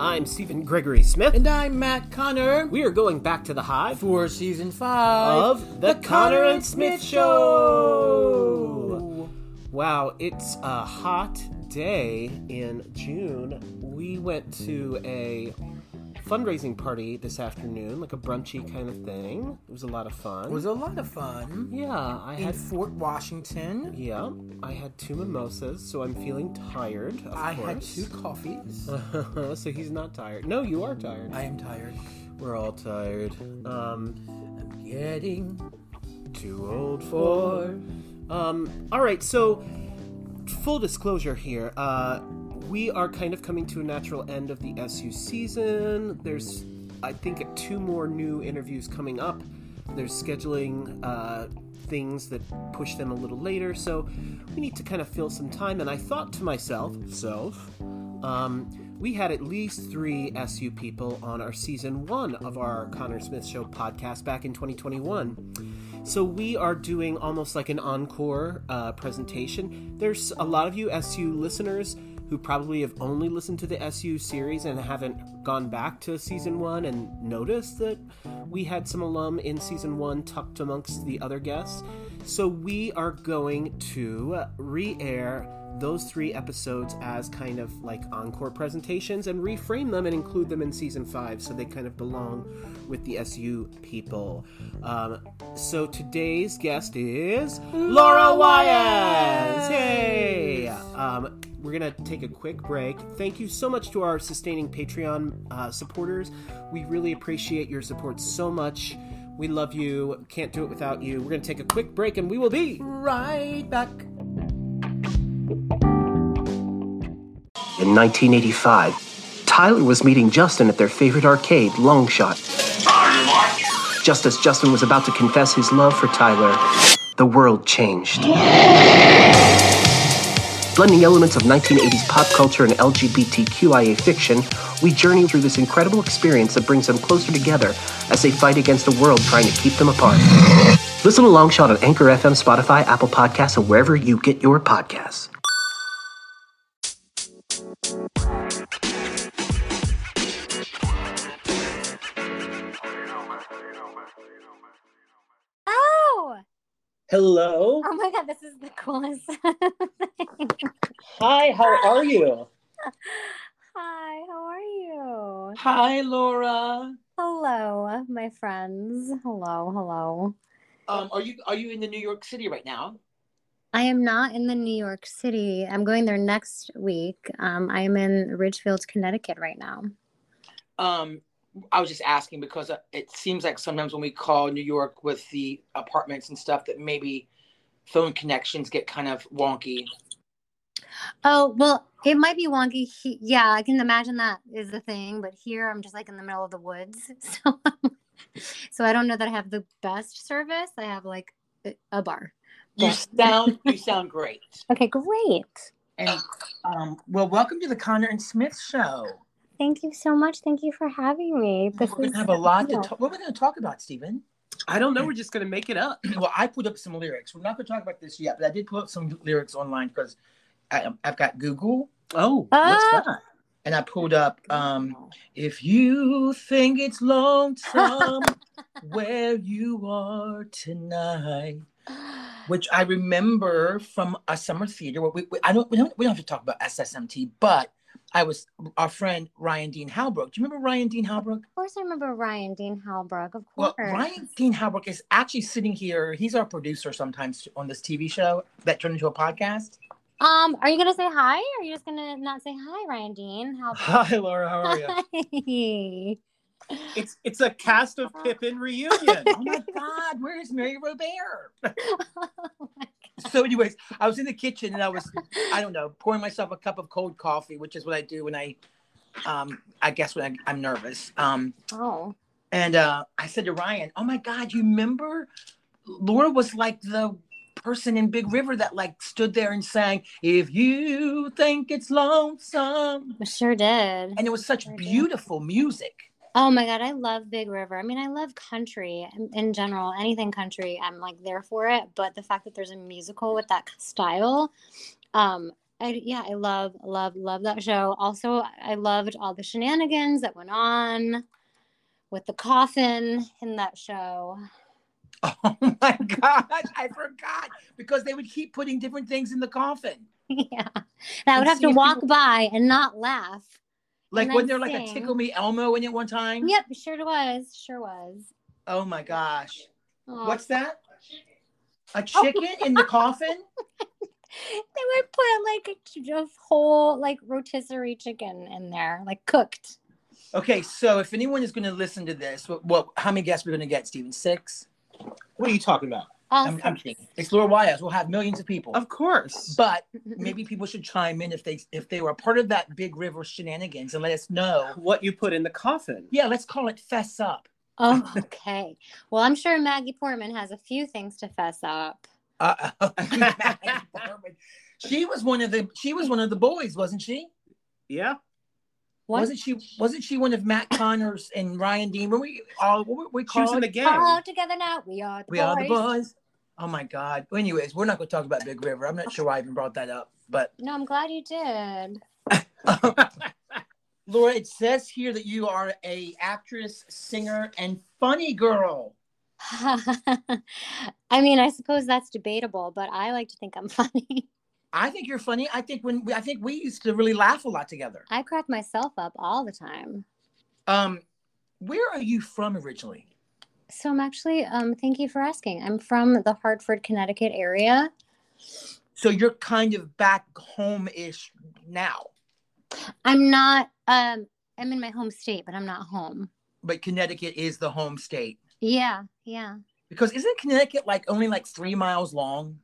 I'm Stephen Gregory Smith. And I'm Matt Connor. We are going back to the hive for season five of The, the Connor and Smith Show. Wow, it's a hot day in June. We went to a fundraising party this afternoon, like a brunchy kind of thing. It was a lot of fun. It was a lot of fun. Yeah, I in had Fort Washington. Yeah, I had two mimosas, so I'm feeling tired. I course. had two coffees. so he's not tired. No, you are tired. I am tired. We're all tired. Um, I'm getting too old for. Um, all right, so full disclosure here. Uh, we are kind of coming to a natural end of the SU season. There's, I think, two more new interviews coming up. There's scheduling uh, things that push them a little later, so we need to kind of fill some time. And I thought to myself, self, um, we had at least three SU people on our season one of our Connor Smith Show podcast back in 2021. So we are doing almost like an encore uh, presentation. There's a lot of you SU listeners who probably have only listened to the SU series and haven't gone back to season one and noticed that we had some alum in season one tucked amongst the other guests. So we are going to re air those three episodes as kind of like encore presentations and reframe them and include them in season five so they kind of belong with the SU people. Um, so today's guest is Laura Woyasz. Hey! Um, we're going to take a quick break. Thank you so much to our sustaining Patreon uh, supporters. We really appreciate your support so much. We love you. Can't do it without you. We're going to take a quick break and we will be right back. In 1985, Tyler was meeting Justin at their favorite arcade, Longshot. Just as Justin was about to confess his love for Tyler, the world changed. Blending elements of 1980s pop culture and LGBTQIA fiction, we journey through this incredible experience that brings them closer together as they fight against a world trying to keep them apart. Listen to Longshot on Anchor FM, Spotify, Apple Podcasts, and wherever you get your podcasts. Hello. Oh my god, this is the coolest thing. Hi, how are you? Hi, how are you? Hi, Laura. Hello, my friends. Hello, hello. Um, are you are you in the New York City right now? I am not in the New York City. I'm going there next week. Um, I'm in Ridgefield, Connecticut right now. Um, I was just asking because uh, it seems like sometimes when we call New York with the apartments and stuff, that maybe phone connections get kind of wonky. Oh well, it might be wonky. He, yeah, I can imagine that is the thing. But here, I'm just like in the middle of the woods, so so I don't know that I have the best service. I have like a bar. You sound you sound great. Okay, great. And um, well, welcome to the Connor and Smith show. Thank you so much. Thank you for having me. This we're gonna have a lot cool. to talk. What are we gonna talk about, Stephen? I don't know. We're just gonna make it up. well, I put up some lyrics. We're not gonna talk about this yet, but I did put up some lyrics online because I, have got Google. Oh, what's that? And I pulled up. Um, if you think it's lonesome where you are tonight, which I remember from a summer theater. We, we, I don't we, don't. we don't have to talk about SSMT, but I was our friend Ryan Dean Halbrook. Do you remember Ryan Dean Halbrook? Of course, I remember Ryan Dean Halbrook. Of course. Well, Ryan Dean Halbrook is actually sitting here. He's our producer sometimes on this TV show that turned into a podcast. Um, are you gonna say hi? Or are you just gonna not say hi, Ryan Dean? How hi, Laura. How are you? It's it's a cast of Pippin reunion. oh my God, where's Mary Robert? oh so, anyways, I was in the kitchen and I was, I don't know, pouring myself a cup of cold coffee, which is what I do when I, um, I guess when I, am nervous. Um, oh. And uh, I said to Ryan, "Oh my God, you remember? Laura was like the person in Big River that like stood there and sang, "If you think it's lonesome." I sure did. And it was such sure beautiful did. music. Oh my god, I love Big River. I mean, I love country in general. Anything country, I'm like there for it. But the fact that there's a musical with that style, um, I yeah, I love, love, love that show. Also, I loved all the shenanigans that went on with the coffin in that show. Oh my gosh, I forgot because they would keep putting different things in the coffin. yeah, and I would have to walk people- by and not laugh. Like wasn't there like a. Tickle Me Elmo in it one time? Yep, sure it was, sure was. Oh my gosh. What's that? A oh. chicken in the coffin? They would put like a, a whole like rotisserie chicken in there, like cooked. Okay, so if anyone is going to listen to this, what, what how many guests are we going to get, Stephen? Six? What are you talking about? I'm, I'm kidding. Explore Woyasz. We'll have millions of people. Of course. But maybe people should chime in if they if they were a part of that big river shenanigans and let us know. what you put in the coffin. Yeah, let's call it fess up. oh, okay. Well, I'm sure Maggie Portman has a few things to fess up. Uh, she was one of the she was one of the boys, wasn't she? Yeah. What? Wasn't she? Wasn't she one of Matt Connors and Ryan Dean? Were we all? What were we She called? in the gang. All together now. We are the we boys. are the boys. Oh my God. Well, anyways, we're not going to talk about Big River. I'm not sure why I even brought that up, but No, I'm glad you did. Laura, it says here that you are a actress, singer, and funny girl. I mean, I suppose that's debatable, but I like to think I'm funny. I think you're funny. I think when we, I think we used to really laugh a lot together. I crack myself up all the time. Um, where are you from originally? So I'm actually, um, thank you for asking. I'm from the Hartford, Connecticut area. So you're kind of back home-ish now, I'm not, um, I'm in my home state, but I'm not home. but Connecticut is the home state. Yeah, yeah. Because isn't Connecticut like only like three miles long?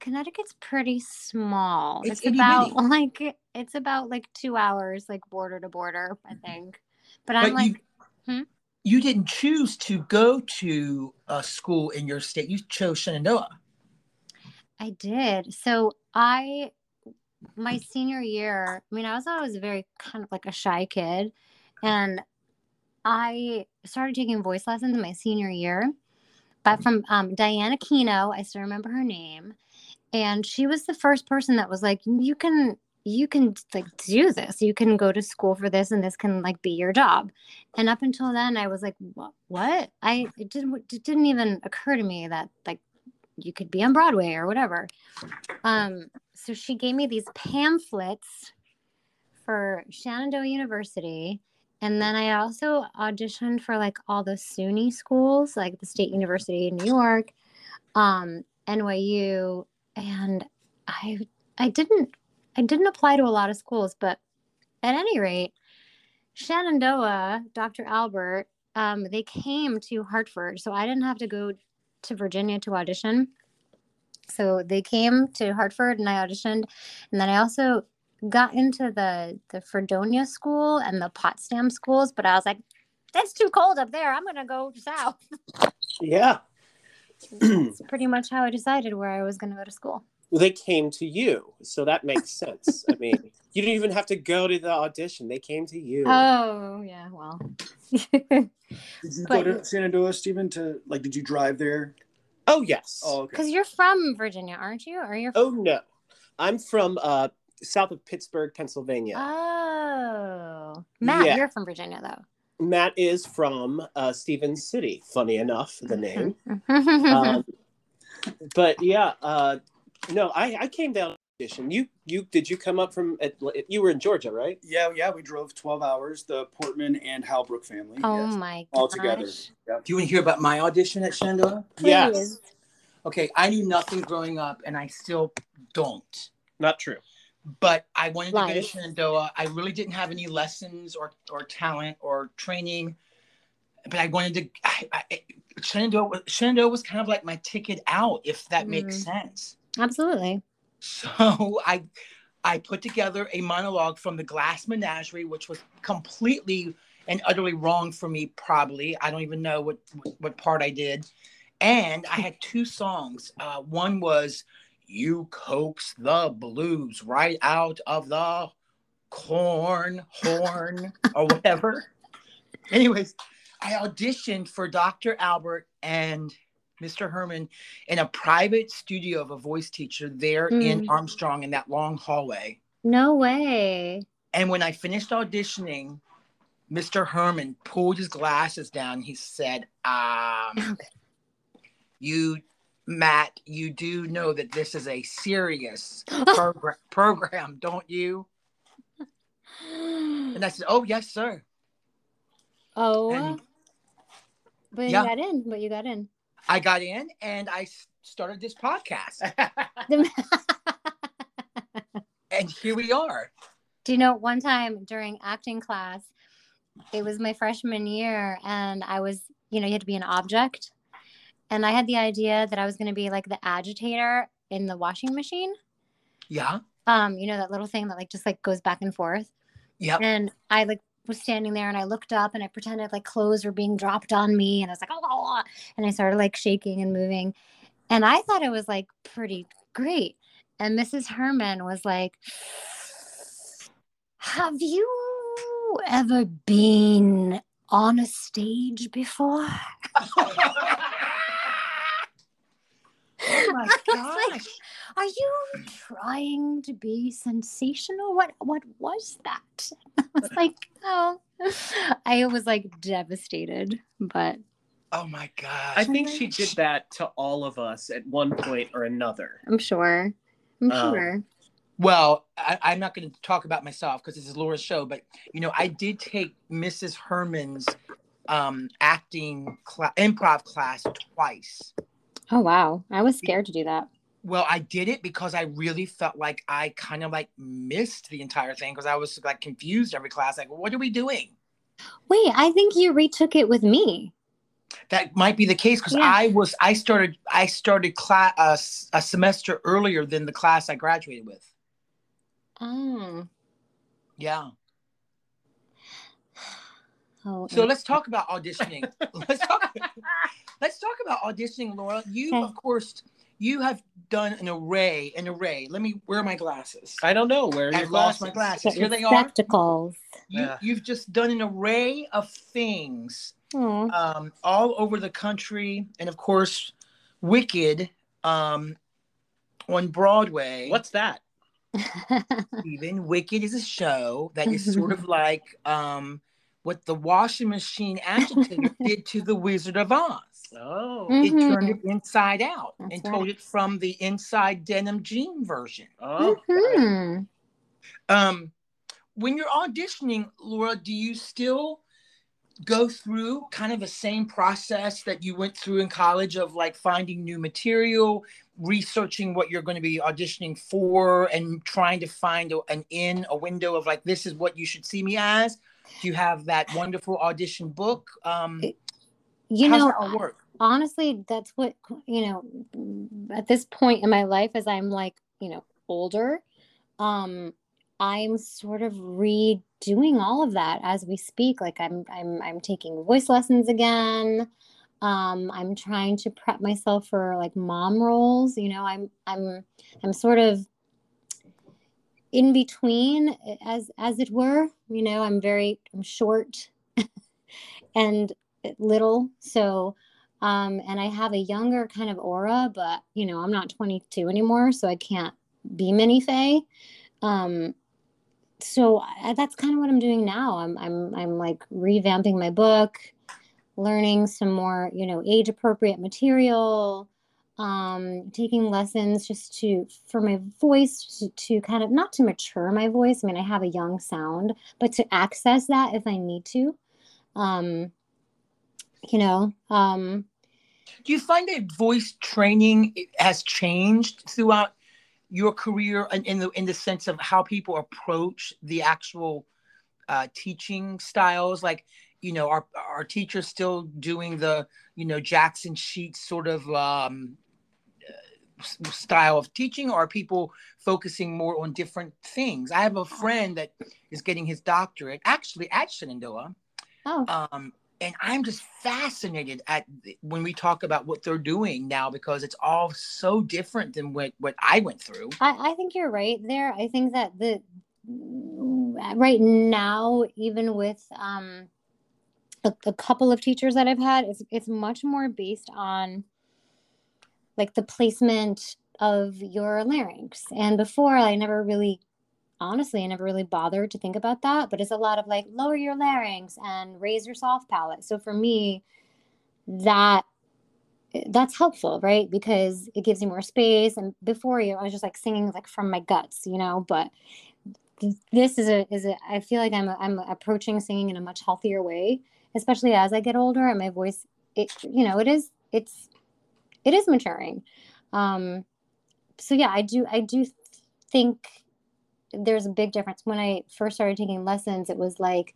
Connecticut's pretty small. It's It's, about bitty. like it's about like two hours, like border to border, I think. But I'm like, you, hmm? you didn't choose to go to a school in your state. You chose Shenandoah. I did. So I, my senior year, I mean, I was always very kind of like a shy kid, and I started taking voice lessons in my senior year. But from um, Diana Kino, I still remember her name, and she was the first person that was like, "You can, you can like do this. You can go to school for this, and this can like be your job." And up until then, I was like, "What? What?" I it didn't it didn't even occur to me that like you could be on Broadway or whatever. Um, so she gave me these pamphlets for Shenandoah University. And then I also auditioned for like all the SUNY schools, like the State University in New York, um, NYU, and I I didn't I didn't apply to a lot of schools, but at any rate, Shenandoah, Dr. Albert, um, they came to Hartford, so I didn't have to go to Virginia to audition. So they came to Hartford and I auditioned. And then I also got into the the Fredonia school and the Potsdam schools, but I was like, that's too cold up there. I'm gonna go south. Yeah. That's pretty much how I decided where I was gonna go to school. Well, they came to you, so that makes sense. I mean, you didn't even have to go to the audition; they came to you. Oh yeah, well. Did you But- go to Shenandoah, Stephen? To like, did you drive there? oh yes. Oh, okay. Because you're from Virginia, aren't you? Or you're Oh no, I'm from uh, south of Pittsburgh, Pennsylvania. Oh. Matt, Yeah. you're from Virginia though. Matt is from uh, Stephens City. Funny enough, the name. Mhm. um, but yeah, uh, no, I, I came down audition. You you did you come up from? You were in Georgia, right? Yeah, yeah. We drove twelve hours. The Portman and Halbrook family. oh yes, my all together. gosh. Do you want to hear about my audition at Shenandoah? Yes. Okay, I knew nothing growing up, and I still don't. Not true. But I wanted to go to Shenandoah. I really didn't have any lessons or, or talent or training, but I wanted to. I, I, Shenandoah, was- Shenandoah was kind of like my ticket out, if that makes Mm. sense. Absolutely. So I I put together a monologue from the Glass Menagerie, which was completely and utterly wrong for me, probably. I don't even know what what part I did. And I had two songs. Uh, one was "You Coax the Blues Right Out of the Corn Horn" or whatever. Anyways, I auditioned for Dr. Albert and Mr. Herman in a private studio of a voice teacher there in Mm. Armstrong in that long hallway. No way. And when I finished auditioning, Mr. Herman pulled his glasses down. He said, um, You, Matt, you do know that this is a serious program, program, don't you? And I said, Oh, yes, sir. oh, And but yeah. you got in. But you got in. I got in and I started this podcast. and here we are. Do you know one time during acting class, it was my freshman year, and I was, you know, you had to be an object. And I had the idea that I was going to be like the agitator in the washing machine. Yeah. Um, you know, that little thing that like just like goes back and forth. Yeah. And I like was standing there and I looked up and I pretended like clothes were being dropped on me. And I was like, oh, and I started like shaking and moving. And I thought it was like pretty great. And Mrs. Herman was like, Have you ever been on a stage before? Oh my I was like, gosh. Are you trying to be sensational? What what was that? I was like, oh, I was like devastated, but Oh my gosh. I think she did that to all of us at one point or another. I'm sure. I'm Oh. sure. Well, I, I'm not going to talk about myself because this is Laura's show, but you know, I did take Mrs. Herman's um, acting cla- improv class twice. Oh wow, I was scared to do that. Well, I did it because I really felt like I kind of like missed the entire thing because I was like confused every class. Like, what are we doing? Wait, I think you retook it with me. That might be the case because Yeah. I was I started I started class uh, a semester earlier than the class I graduated with. Oh. Yeah. Oh. So let's talk about auditioning. let's talk. Let's talk about auditioning, Laura. You, Okay. of course, you have done an array, an array. Let me wear my glasses. I don't know where I your lost my glasses. glasses. Here they are. Spectacles. You, Yeah. You've just done an array of things Oh. um, all over the country, and of course, Wicked um, on Broadway. What's that? Even Wicked is a show that is sort of like um, what the washing machine agitator did to the Wizard of Oz. Oh. It Mhm. turned it inside out That's and right. told it from the inside denim jean version. Oh. Mhm. Um, when you're auditioning, Laura, do you still go through kind of the same process that you went through in college of like finding new material, researching what you're going to be auditioning for, and trying to find a, an in, a window of like, this is what you should see me as? Do you have that wonderful audition book? Um, You how's know, that all work? Honestly, that's what, you know, at this point in my life, as I'm like, you know, older, um, I'm sort of redoing all of that as we speak. Like I'm, I'm, I'm taking voice lessons again. Um, I'm trying to prep myself for like mom roles. You know, I'm, I'm, I'm sort of in between, as, as it were. You know, I'm very, I'm short, and little. So, um, and I have a younger kind of aura, but you know, I'm not 22 anymore, so I can't be mini Faye. Um, so I, that's kind of what I'm doing now. I'm, I'm, I'm like revamping my book, learning some more, you know, age appropriate material, um, taking lessons just to, for my voice to, to kind of, not to mature my voice. I mean, I have a young sound, but to access that if I need to. Um, you know um Do you find that voice training has changed throughout your career in, in the in the sense of how people approach the actual uh, teaching styles? Like, you know, are are teachers still doing the you know Jackson Sheets sort of um, uh, style of teaching, or are people focusing more on different things? I have a friend that is getting his doctorate actually at Shenandoah oh um, and I'm just fascinated at when we talk about what they're doing now because it's all so different than what what I went through. I, I think you're right there i think that the right now even with um a, a couple of teachers that i've had it's, it's much more based on like the placement of your larynx. And before, I never really, honestly, I never really bothered to think about that. But it's a lot of like lower your larynx and raise your soft palate. So for me, that that's helpful, right? Because it gives you more space. And before you, I was just like singing like from my guts, you know. But this is a is a. I feel like I'm I'm approaching singing in a much healthier way, especially as I get older and my voice. It you know it is it's it is maturing. Um, so yeah, I do I do think there's a big difference. When I first started taking lessons, it was like,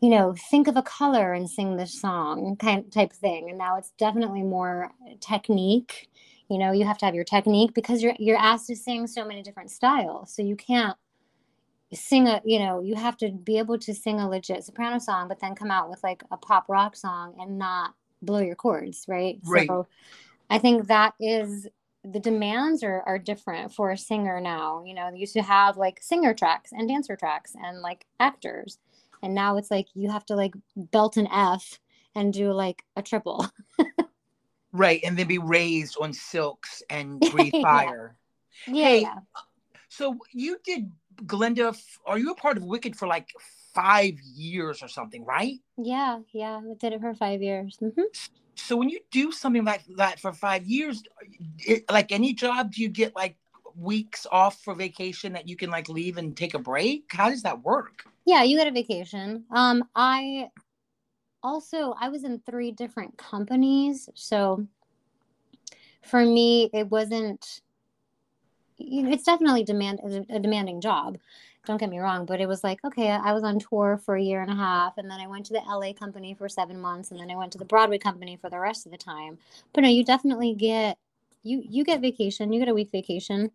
you know, think of a color and sing this song kind type thing. And now it's definitely more technique. You know, you have to have your technique because you're you're asked to sing so many different styles. So you can't sing a you know you have to be able to sing a legit soprano song but then come out with like a pop rock song and not blow your chords right right so i think that is the demands are, are different for a singer now. You know they used to have like singer tracks and dancer tracks and like actors. And now it's like you have to like belt an f and do like a triple. Right and then be raised on silks and breathe fire. Yeah, Hey, yeah. so you did Glinda are you a part of wicked for like five years or something right? Yeah yeah i did it for five years. Hmm so when you do something like that for five years it, like any job do you get like weeks off for vacation that you can like leave and take a break how does that work Yeah, you get a vacation. Um, I also I was in three different companies, so for me it wasn't. It's definitely demand a demanding job. Don't get me wrong, but it was like okay, I was on tour for a year and a half, and then I went to the LA company for seven months, and then I went to the Broadway company for the rest of the time. But no, you definitely get you you get vacation. You get a week vacation,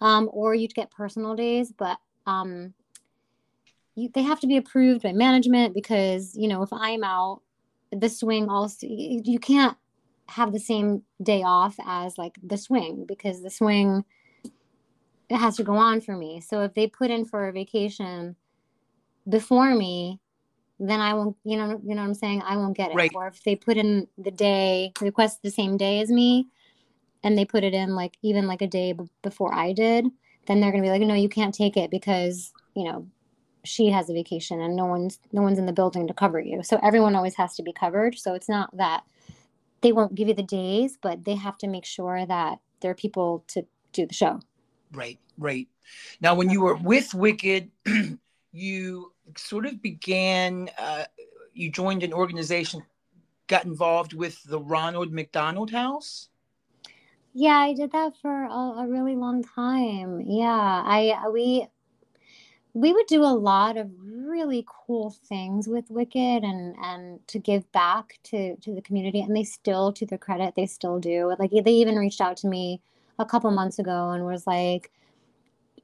um, or you get personal days, but um you, they have to be approved by management because you know if i'm out the swing also you you can't have the same day off as like the swing because the swing it has to go on for me. So if they put in for a vacation before me then i won't you know you know what i'm saying? I won't get it. Right. or if they put in the day request the same day as me and they put it in like even like a day b- before i did then they're going to be like no you can't take it because you know she has a vacation and no one's no one's in the building to cover you. So everyone always has to be covered. So it's not that they won't give you the days but they have to make sure that there are people to do the show Right, right. Now, when you were with Wicked, you sort of began, uh, you joined an organization, got involved with the Ronald McDonald House. yeah i did that for a, a really long time yeah i we we would do a lot of really cool things with wicked and and to give back to to the community and they still to their credit they still do like they even reached out to me a couple months ago and was like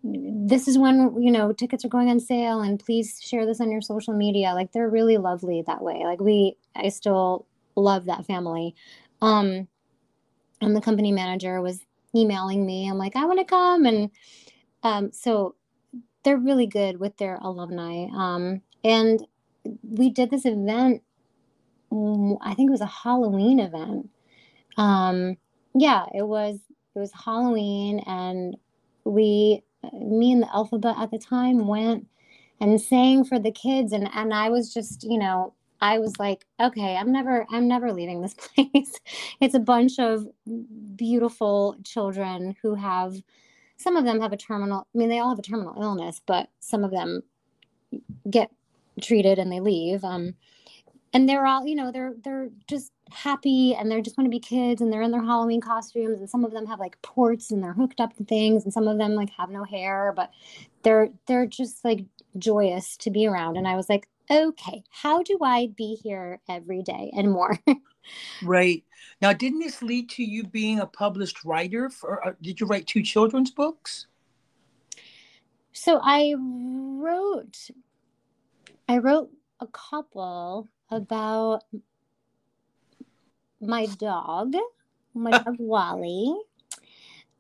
this is when you know tickets are going on sale and please share this on your social media. Like they're really lovely that way. Like we i still love that family. Um and the company manager was emailing me. I'm like i want to come. And um so they're really good with their alumni. Um and we did this event i think it was a halloween event. Um yeah it was it was halloween and we me and the Elphaba at the time went and sang for the kids and and I was just you know I was like okay I'm never I'm never leaving this place. It's a bunch of beautiful children who have some of them have a terminal I mean they all have a terminal illness but some of them get treated and they leave um and they're all you know they're they're just happy and they just want to be kids and they're in their halloween costumes and some of them have like ports and they're hooked up to things and some of them like have no hair but they're they're just like joyous to be around and i was like okay how do i be here every day and more Right. Now, didn't this lead to you being a published writer? For uh, did you write two children's books? so i wrote i wrote a couple about my dog my dog wally.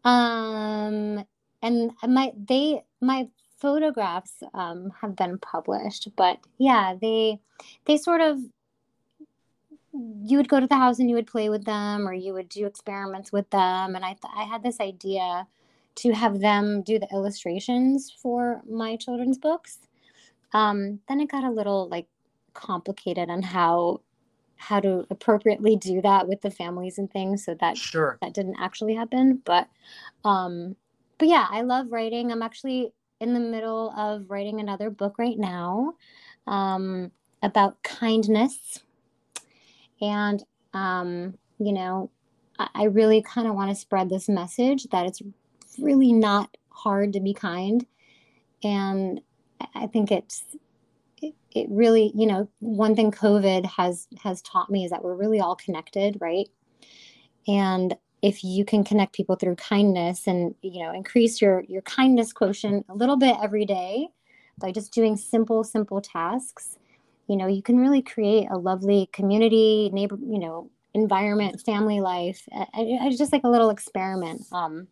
Um and my they my photographs um have been published but yeah they they sort of you would go to the house and you would play with them or you would do experiments with them. And i th- i had this idea to have them do the illustrations for my children's books. Um, then it got a little like complicated on how how to appropriately do that with the families and things so that Sure. that didn't actually happen but um but yeah i love writing. I'm actually in the middle of writing another book right now um about kindness. And um you know i, I really kind of want to spread this message that it's really not hard to be kind. And i I think it's it, really you know one thing covid has has taught me is that we're really all connected right? And if you can connect people through kindness and you know increase your your kindness quotient a little bit every day by just doing simple simple tasks you know you can really create a lovely community neighbor you know environment family life. It's just like a little experiment. Um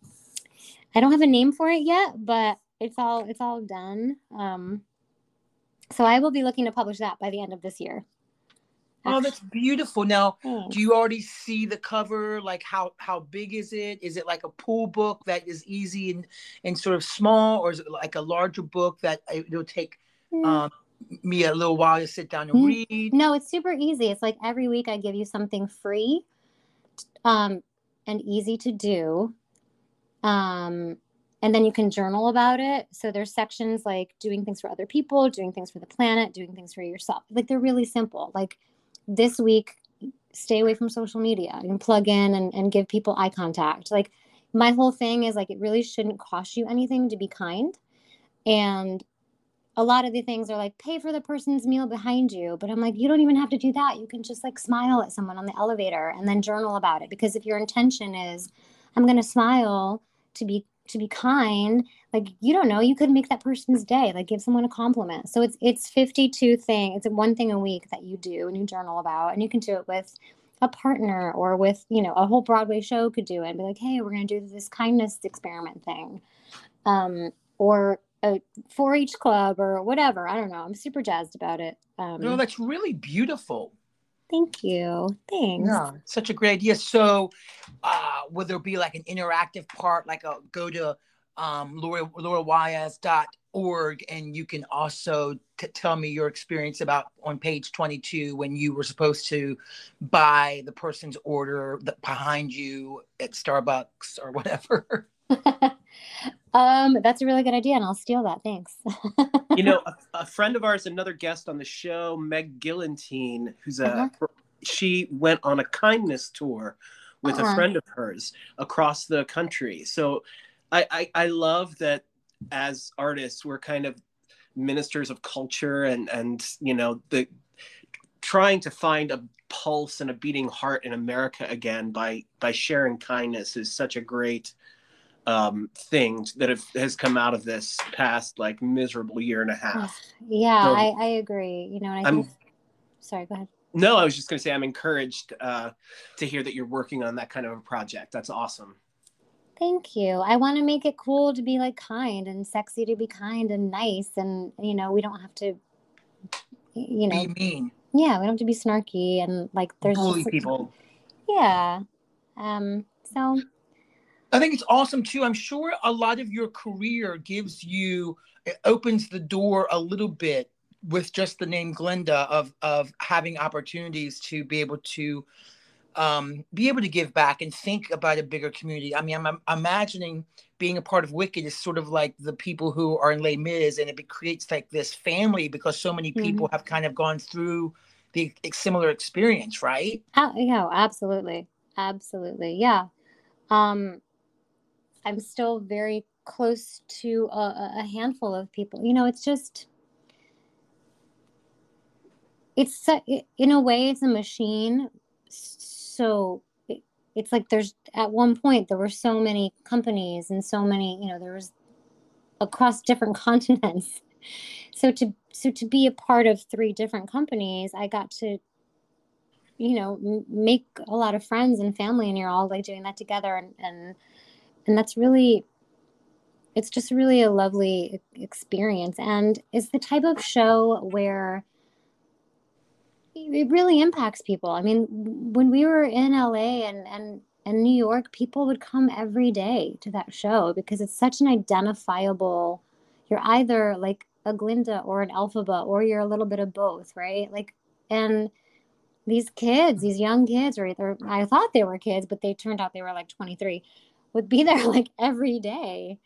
i don't have a name for it yet but it's all it's all done. Um so i will be looking to publish that by the end of this year Oh, that's beautiful. Now, Thanks. do you already see the cover? Like how how big is it? Is it like a pool book that is easy and and sort of small, or is it like a larger book that it'll take Mm. um, me a little while to sit down and Mm. read? No, it's super easy. It's like every week I give you something free um, and easy to do. Um, and then you can journal about it. So there's sections like doing things for other people, doing things for the planet, doing things for yourself. Like they're really simple. Like this week, stay away from social media and plug in and, and give people eye contact. Like my whole thing is like it really shouldn't cost you anything to be kind. And a lot of the things are like pay for the person's meal behind you but i'm like you don't even have to do that you can just like smile at someone on the elevator and then journal about it because if your intention is i'm going to smile to be to be kind like you don't know you could make that person's day like give someone a compliment so it's it's 52 thing it's one thing a week that you do and you journal about and you can do it with a partner or with you know a whole broadway show could do it and be like hey we're going to do this kindness experiment thing um or a 4-H club or whatever. I don't know. I'm super jazzed about it. Um, No, that's really beautiful. Thank you. Thanks. Yeah, such a great idea. So, uh, will there be like an interactive part, like a go to um, Laura, laurawoyasz.org and you can also t- tell me your experience about on page 22 when you were supposed to buy the person's order behind you at Starbucks or whatever. um, that's a really good idea, and I'll steal that. Thanks. you know, a, a friend of ours, another guest on the show, Meg Gillentine, who's a Uh-huh. she went on a kindness tour with a Uh-uh. friend of hers across the country. So I, I I love that as artists we're kind of ministers of culture and and you know the trying to find a pulse and a beating heart in America again by by sharing kindness is such a great um, thing that have, has come out of this past like miserable year and a half. yeah, So- I, I agree. You know, and I I'm- think. Sorry, go ahead. No, I was just going to say I'm encouraged uh, to hear that you're working on that kind of a project. That's awesome. Thank you. I want to make it cool to be like kind and sexy to be kind and nice, and you know, we don't have to. You know, Be mean. yeah, we don't have to be snarky and like there's Bully people. Yeah. Um. So I think it's awesome too. I'm sure a lot of your career gives you it opens the door a little bit with just the name Glinda of of having opportunities to be able to um, be able to give back and think about a bigger community. I mean, I'm, I'm imagining being a part of Wicked is sort of like the people who are in Les Mis, and it creates like this family because so many people have kind of gone through the similar experience, right? Uh, yeah, absolutely. Absolutely. Yeah. Um I'm still very close to a, a handful of people. You know, it's just it's in a way it's a machine. So it, it's like there's at one point there were so many companies and so many, you know, there was across different continents. So to so to be a part of three different companies, I got to you know make a lot of friends and family and you're all like doing that together and and and that's really it's just really a lovely experience and it's the type of show where it really impacts people. I mean, when we were in LA and and and New York, people would come every day to that show because it's such an identifiable. You're either like a Glinda or an Elphaba, or you're a little bit of both, right? Like, and these kids, these young kids, or either I thought they were kids, but they turned out they were like 23, would be there like every day,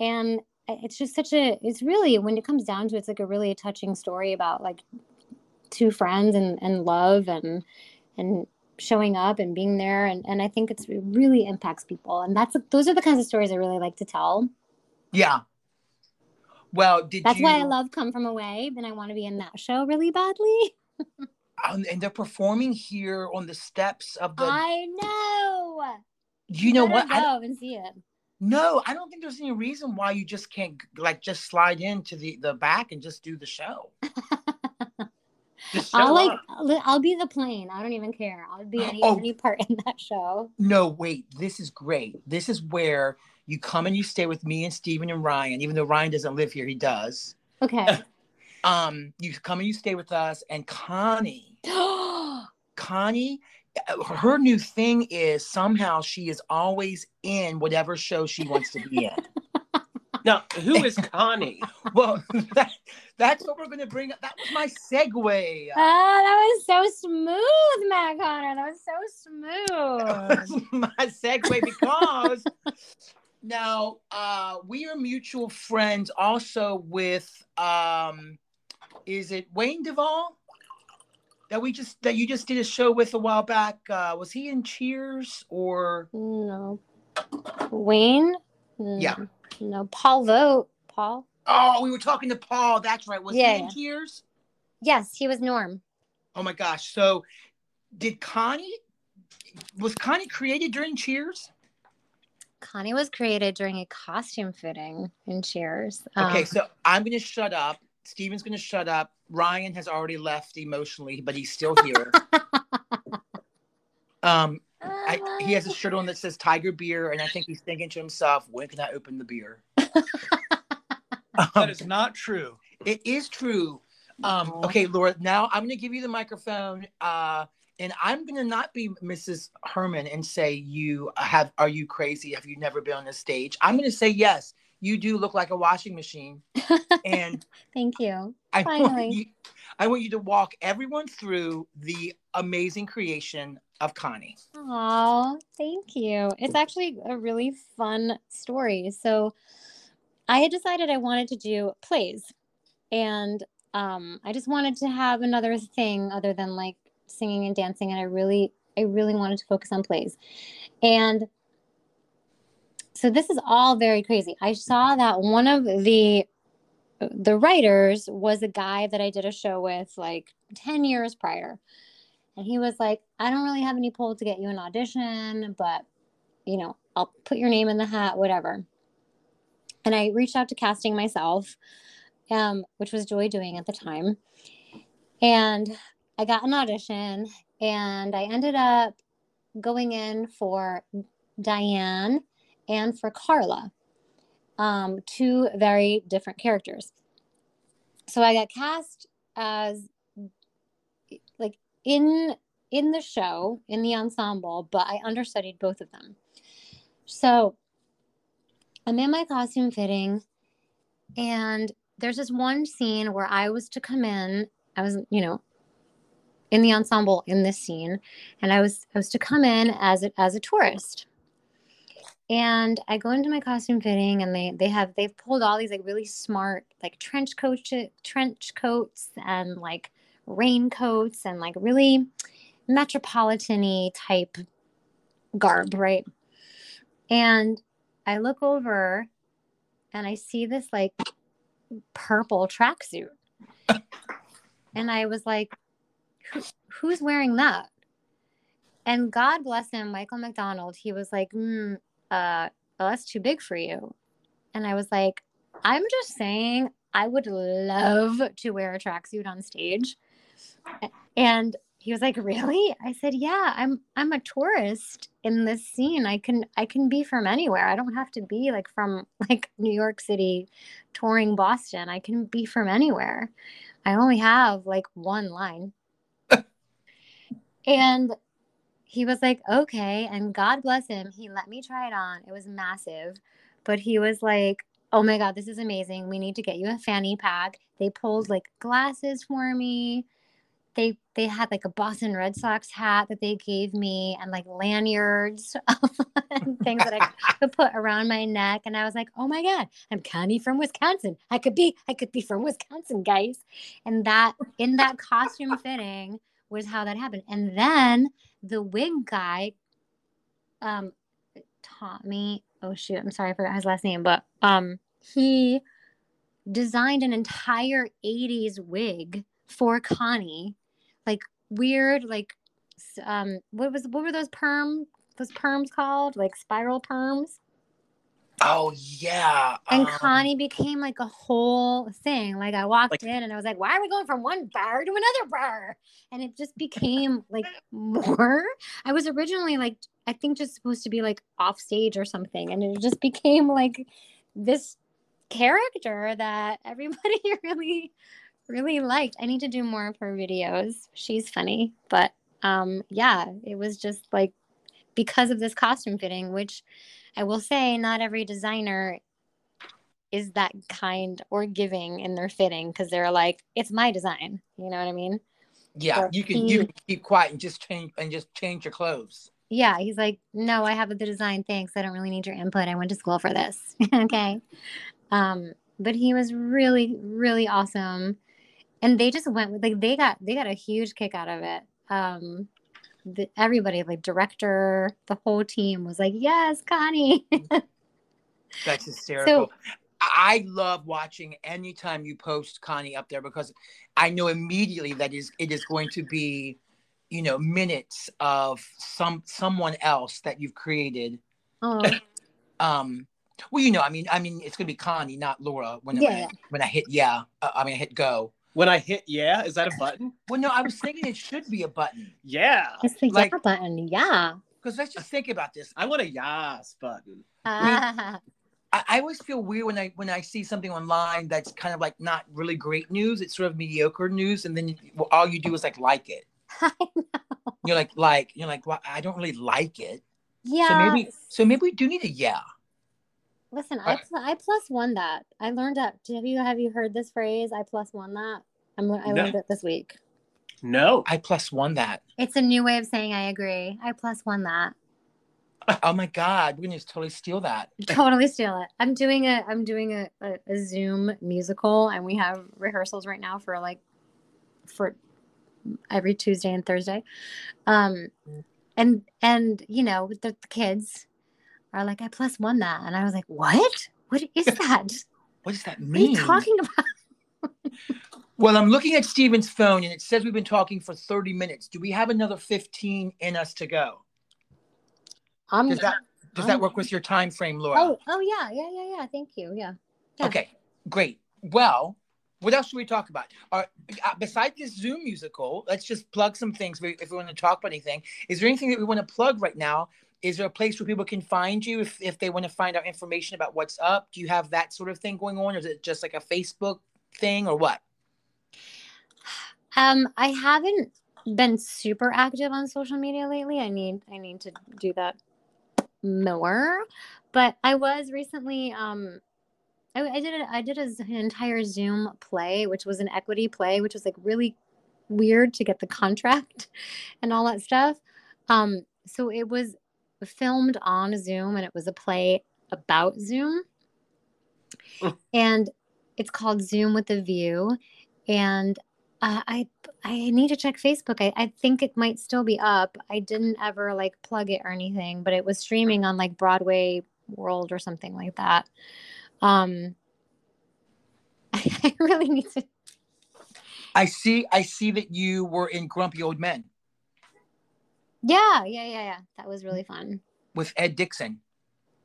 and it's just such a. It's really when it comes down to it, it's like a really touching story about like two friends and and love and and showing up and being there and and I think it's it really impacts people and that's those are the kinds of stories I really like to tell. Yeah. Well, did That's you, why I love Come From Away and I want to be in that show really badly. um, and they're performing here on the steps of the. I know. You know what? I, Go and see it. no, I don't think there's any reason why you just can't like just slide into the the back and just do the show. I'll like up. I'll be the plane. I don't even care. I'll be any Oh. any part in that show. No, wait. This is great. This is where you come and you stay with me and Stephen and Ryan. Even though Ryan doesn't live here, he does. Okay. Um, you come and you stay with us, and Connie, Connie, her new thing is somehow she is always in whatever show she wants to be in. Now, who is Connie? well, that, that's what we're going to bring up. That was my segue. Ah, that was so smooth, Matt Connor. That was so smooth. was my segue because now uh, we are mutual friends also with um, is it Wayne Duvall that we just that you just did a show with a while back? Uh, was he in Cheers or No. Wayne? Yeah. No. Paul Vogt. Paul? oh we were talking to Paul? That's right. Was Yeah, he in yeah. Cheers? Yes, he was Norm. Oh my gosh! So did Connie? Was Connie created during Cheers? Connie was created during a costume fitting in Cheers. Okay, Um, so I'm to shut up. Stephen's going to shut up. Ryan has already left emotionally, but he's still here. um, I, he has a shirt on that says Tiger Beer, and I think he's thinking to himself, "When can I open the beer?" That Um, is not true. it is true. Um, okay, Laura. Now I'm going to give you the microphone, uh, and I'm going to not be Mrs. Herman and say you have. Are you crazy? Have you never been on a stage? I'm going to say yes. You do look like a washing machine, and Thank you. I want Finally. you, I want you to walk everyone through the amazing creation of Connie. Oh, thank you. It's actually a really fun story. So, I had decided I wanted to do plays, and um, I just wanted to have another thing other than like singing and dancing, and I really, I really wanted to focus on plays, and so this is all very crazy. I saw that one of the the writers was a guy that I did a show with like 10 years prior. And he was like, I don't really have any pull to get you an audition, but you know, I'll put your name in the hat, whatever. And I reached out to casting myself, um, which was Joy Dewing at the time. And I got an audition and I ended up going in for Diane and for Carla, um, two very different characters. So I got cast as like in in the show in the ensemble, but I understudied both of them. So I'm in my costume fitting, and there's this one scene where I was to come in. I was, you know, in the ensemble in this scene, and I was I was to come in as a, as a tourist. And I go into my costume fitting, and they they have they've pulled all these like really smart like trench coat trench coats and like raincoats and like really metropolitan-y type garb, right? And I look over and I see this like purple tracksuit. and I was like, Who, who's wearing that? And God bless him, Michael McDonald, he was like, mm, uh, well, that's too big for you. And I was like, I'm just saying, I would love to wear a tracksuit on stage. And he was like, "Really?" I said, "Yeah, I'm I'm a tourist in this scene. I can I can be from anywhere. I don't have to be like from like New York City touring Boston. I can be from anywhere. I only have like one line." and he was like, okay. And God bless him. He let me try it on. It was massive. But he was like, oh my God, this is amazing. We need to get you a fanny pack. They pulled like glasses for me. They they had like a Boston Red Sox hat that they gave me and like lanyards and things that I could put around my neck. And I was like, oh my God, I'm Connie from Wisconsin. I could be, I could be from Wisconsin, guys. And that in that costume fitting was how that happened. And then the wig guy um taught me oh shoot i'm sorry i forgot his last name but um he designed an entire 80s wig for connie. Like weird like um what was what were those perm those perms called? Like spiral perms Oh yeah. and um, Connie became like a whole thing. Like I walked Like- in and I was like, why are we going from one bar to another bar? And it just became like more. I was originally like, I think just supposed to be like off stage or something. And it just became like this character that everybody really, really liked. I need to do more of her videos. She's funny. But um yeah, it was just like because of this costume fitting, which I will say not every designer is that kind or giving in their fitting because they're like, it's my design. You know what I mean? Yeah, or you can he- you can keep quiet and just change and just change your clothes. Yeah. He's like, no, I have the design. Thanks. I don't really need your input. I went to school for this. okay. Um, but he was really, really awesome. And they just went with like they got they got a huge kick out of it. Um the, everybody like director the whole team was like yes connie That's hysterical. I love watching anytime you post Connie up there because I know immediately that is it is going to be, you know, minutes of some someone else that you've created. oh Um, well, you know, I mean, I mean, it's gonna be Connie, not Laura. When when, yeah. I, when I hit yeah, uh, I mean, I hit go. When I hit yeah, is that a button? Well, no, I was thinking it should be a button Yeah. it's the Like- yeah button yeah because let's just think about this. I want a yas button. Ah. I, I always feel weird when I when I see something online that's kind of like not really great news. It's sort of mediocre news, and then you, well, all you do is like like it. I know. You're like like you're like well, I don't really like it. yeah So maybe so maybe we do need a yeah. Listen I, I- pl- I plus one that. I learned that have you have you heard this phrase i plus one that? I'm, i No. learned it this week. No. I plus one that. it's a new way of saying i agree. I plus one that. Oh my god, we're gonna just totally steal that. totally steal it. I'm doing a i'm doing a, a, a zoom musical and we have rehearsals right now for like for every tuesday and thursday. Um and and you know the, the kids are like i plus one that and i was like what what is that What does that mean? what are you talking about well, I'm looking at Stephen's phone and it says we've been talking for 30 minutes. Do we have another 15 in us to go? i'm Does that does I'm- that work with your time frame, Laura? oh oh yeah yeah yeah yeah thank you yeah yeah. Okay, great. Well, what else should we talk about? Uh, besides this Zoom musical, let's just plug some things. If we want to talk about anything, is there anything that we want to plug right now? Is there a place where people can find you if, if they want to find out information about what's up? Do you have that sort of thing going on, or is it just like a Facebook thing, or what? Um, I haven't been super active on social media lately. I need I need to do that more. But I was recently um I, I did a, I did a, an entire Zoom play, which was an equity play, which was like really weird to get the contract and all that stuff. Um, so it was filmed on Zoom, and it was a play about Zoom, Mm. and it's called Zoom with a View, and uh, I I need to check Facebook. I, I think it might still be up. I didn't ever like plug it or anything, but it was streaming on like Broadway World or something like that. Um, I, really need to. I see. I see that you were in Grumpy Old Men Yeah, yeah, yeah, yeah. That was really fun. with Ed Dixon.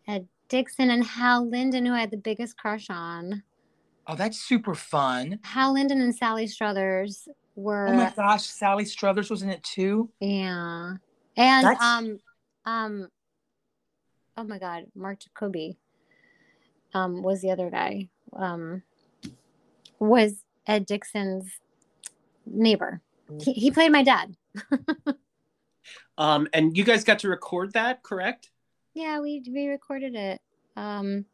Ed Dixon and Hal Linden, who I had the biggest crush on. Oh, that's super fun. Hal Linden and Sally Struthers were Oh my gosh, Sally Struthers was in it too. Yeah. And That's- um um oh my god, Mark Jacoby um was the other guy. Um was Ed Dixon's neighbor. He, he played my dad. Um, and you guys got to record that, correct? Yeah, we we recorded it, um,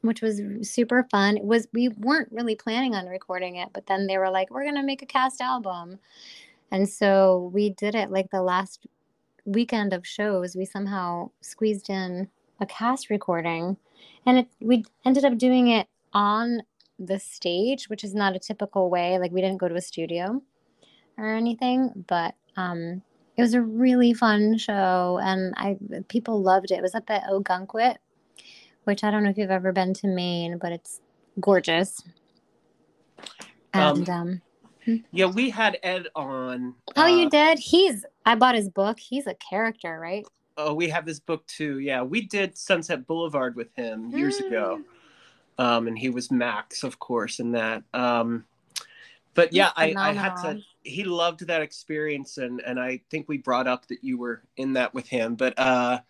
which was super fun. It was we weren't really planning on recording it, but then they were like, "We're gonna make a cast album," and so we did it like the last weekend of shows. We somehow squeezed in a cast recording, and it we ended up doing it on the stage, which is not a typical way. Like we didn't go to a studio or anything, but um, it was a really fun show, and I people loved it. It was up at Ogunquit, which I don't know if you've ever been to Maine, but it's gorgeous. And um, Yeah, we had Ed on. oh, you uh, did? He's I bought his book. He's a character, right? Oh, we have his book too. Yeah, we did Sunset Boulevard with him years ago. Mm. Um, and he was Max, of course, in that. Um, but yeah, I, I had to. Phenomenal. He loved that experience, and and I think we brought up that you were in that with him. But uh,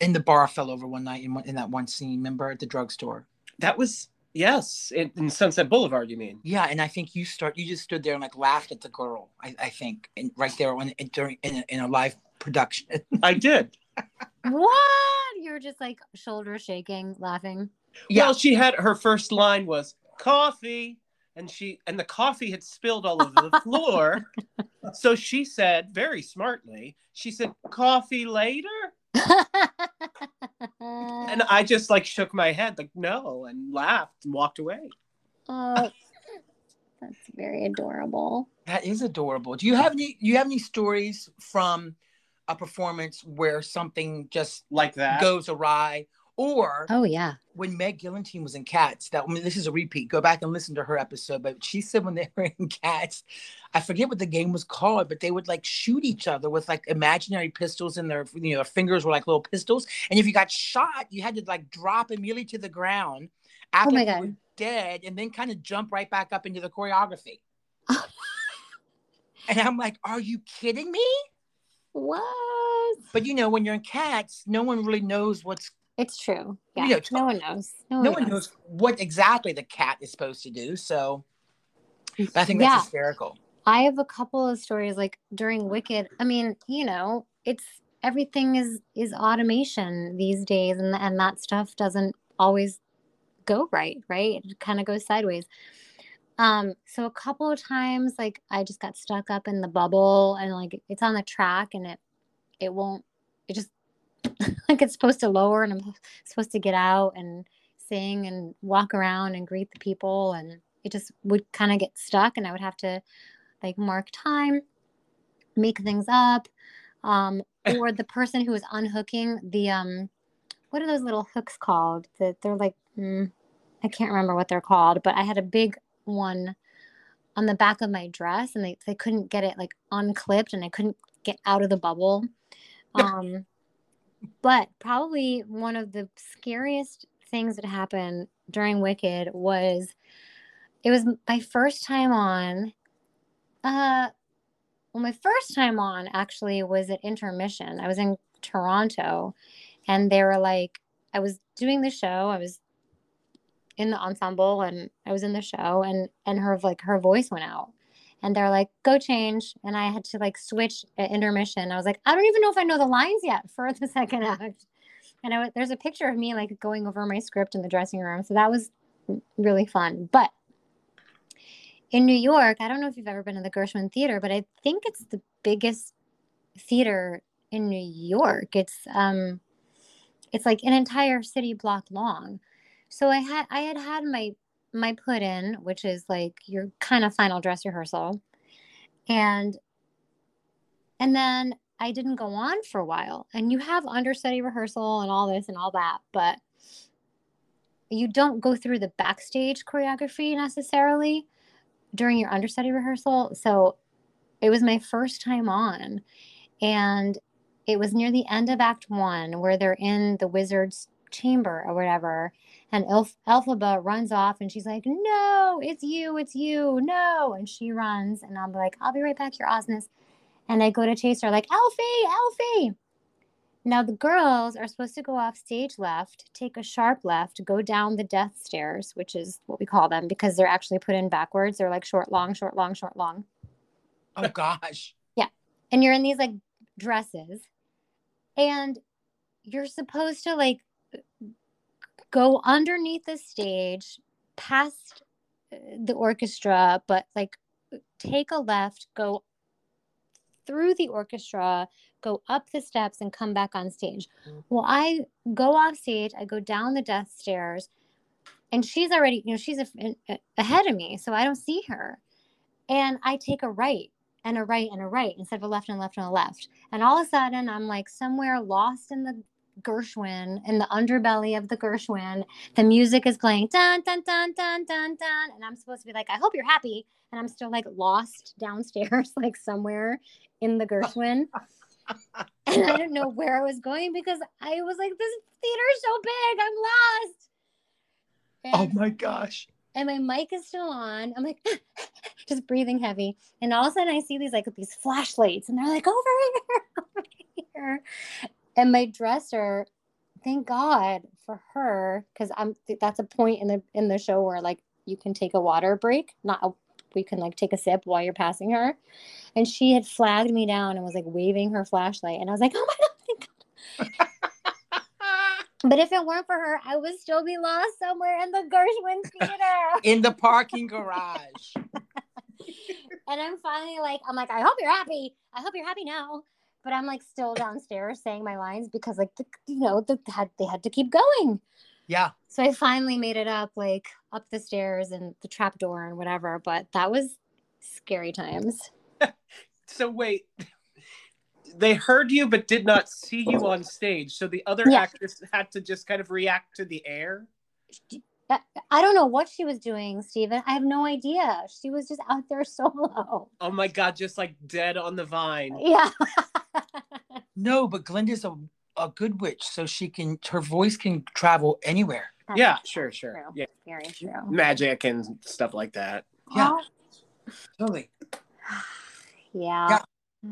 In the bar fell over one night in, one, in that one scene. Remember at the drugstore? that was yes in, in Sunset Boulevard. You mean? Yeah, and I think you start. You just stood there and like laughed at the girl. I, I think, and right there when during in a, in a live production. I did. What? You were just like shoulder shaking, laughing. Yeah. Well, she had her first line was coffee, and she and the coffee had spilled all over the floor. so she said very smartly, she said, "Coffee later." And I just like shook my head, like no, and laughed and walked away. oh, that's very adorable. That is adorable. Do you have any? Do you have any stories from a performance where something just Like that. goes awry, or Oh yeah. when Meg Gillentine was in Cats? That I mean, this is a repeat. Go back and listen to her episode. But she said when they were in Cats, I forget what the game was called, but they would like shoot each other with like imaginary pistols, and their you know their fingers were like little pistols. And if you got shot, you had to like drop immediately to the ground oh after Oh my you God. were dead, and then kind of jump right back up into the choreography. And I'm like, are you kidding me? What? But you know, when you're in cats, no one really knows what's It's true. Yeah. You know, no one knows. No, no one one knows what exactly the cat is supposed to do. So but I think that's Yeah. hysterical. I have a couple of stories like during Wicked. I mean, you know, it's everything is is automation these days, and and that stuff doesn't always go right. Right? It kind of goes sideways. Um, so a couple of times, like I just got stuck up in the bubble, and like it's on the track, and it it won't. It just like it's supposed to lower, and I'm supposed to get out and sing and walk around and greet the people, and it just would kind of get stuck, and I would have to like mark time, make things up, um, or the person who was unhooking the um, what are those little hooks called? That they're like, mm, I can't remember what they're called, but I had a big one on the back of my dress, and they they couldn't get it like unclipped, and I couldn't get out of the bubble. Um, but probably one of the scariest things that happened during Wicked was it was my first time on uh, well, my first time on actually was at intermission. I was in Toronto, and they were like, I was doing the show. I was in the ensemble, and I was in the show, and and her like her voice went out, and they're like, "Go change," and I had to like switch at intermission. I was like, I don't even know if I know the lines yet for the second act. And I there's a picture of me like going over my script in the dressing room, so that was really fun. But in New York, I don't know if you've ever been to the Gershwin Theater, but I think it's the biggest theater in New York. It's um it's like an entire city block long. So I had I had had my my put in, which is like your kind of final dress rehearsal. And and then I didn't go on for a while. And you have understudy rehearsal and all this and all that, but you don't go through the backstage choreography necessarily during your understudy rehearsal. So it was my first time on. And it was near the end of Act One where they're in the wizard's chamber or whatever. And Elf- Elphaba runs off and she's like, No, it's you, it's you, no. And she runs. And I'm like, I'll be right back, your Ozness. And I go to chase her, like, Elfie, Elfie. Now the girls are supposed to go off stage left, take a sharp left, go down the death stairs, which is what we call them because they're actually put in backwards. They're like short, long, short, long, short, long. Oh gosh. Yeah. And you're in these like dresses and you're supposed to like go underneath the stage past uh, the orchestra but like take a left go through the orchestra go up the steps and come back on stage. Well i go off stage i go down the death stairs and she's already you know she's a, a, ahead of me so i don't see her. And i take a right and a right and a right instead of a left and a left and a left. And all of a sudden i'm like somewhere lost in the Gershwin in the underbelly of the Gershwin. The music is playing dun dun dun dun dun dun, and I'm supposed to be like, I hope you're happy, and I'm still like lost downstairs, like somewhere in the Gershwin. and I didn't know where I was going because I was like, this theater is so big, I'm lost. Oh my gosh. and my mic is still on. I'm like, just breathing heavy. And all of a sudden I see these like these flashlights and they're like over here, over here. And my dresser, thank God for her, because I'm that's a point in the in the show where like you can take a water break, not a we can like take a sip while you're passing her. And she had flagged me down and was like waving her flashlight. And I was like, oh my God, thank God. But if it weren't for her, I would still be lost somewhere in the Gershwin Theater. In the parking garage. and I'm finally like, I'm like, I hope you're happy. I hope you're happy now. But I'm like still downstairs saying my lines because like the, you know the had they had to keep going. Yeah. So I finally made it up like up the stairs and the trap door and whatever. But that was scary times. So wait, they heard you but did not see you on stage. So the other Yeah. actress had to just kind of react to the air. I- I don't know what she was doing, Stephen. I have no idea. She was just out there solo. Oh my god, just like dead on the vine. Yeah. No, but Glinda's a, a good witch, so she can her voice can travel anywhere. That's Yeah, sure, sure. true. Yeah, Very true. magic and stuff like that. Yeah. Well, Totally. yeah. Yeah.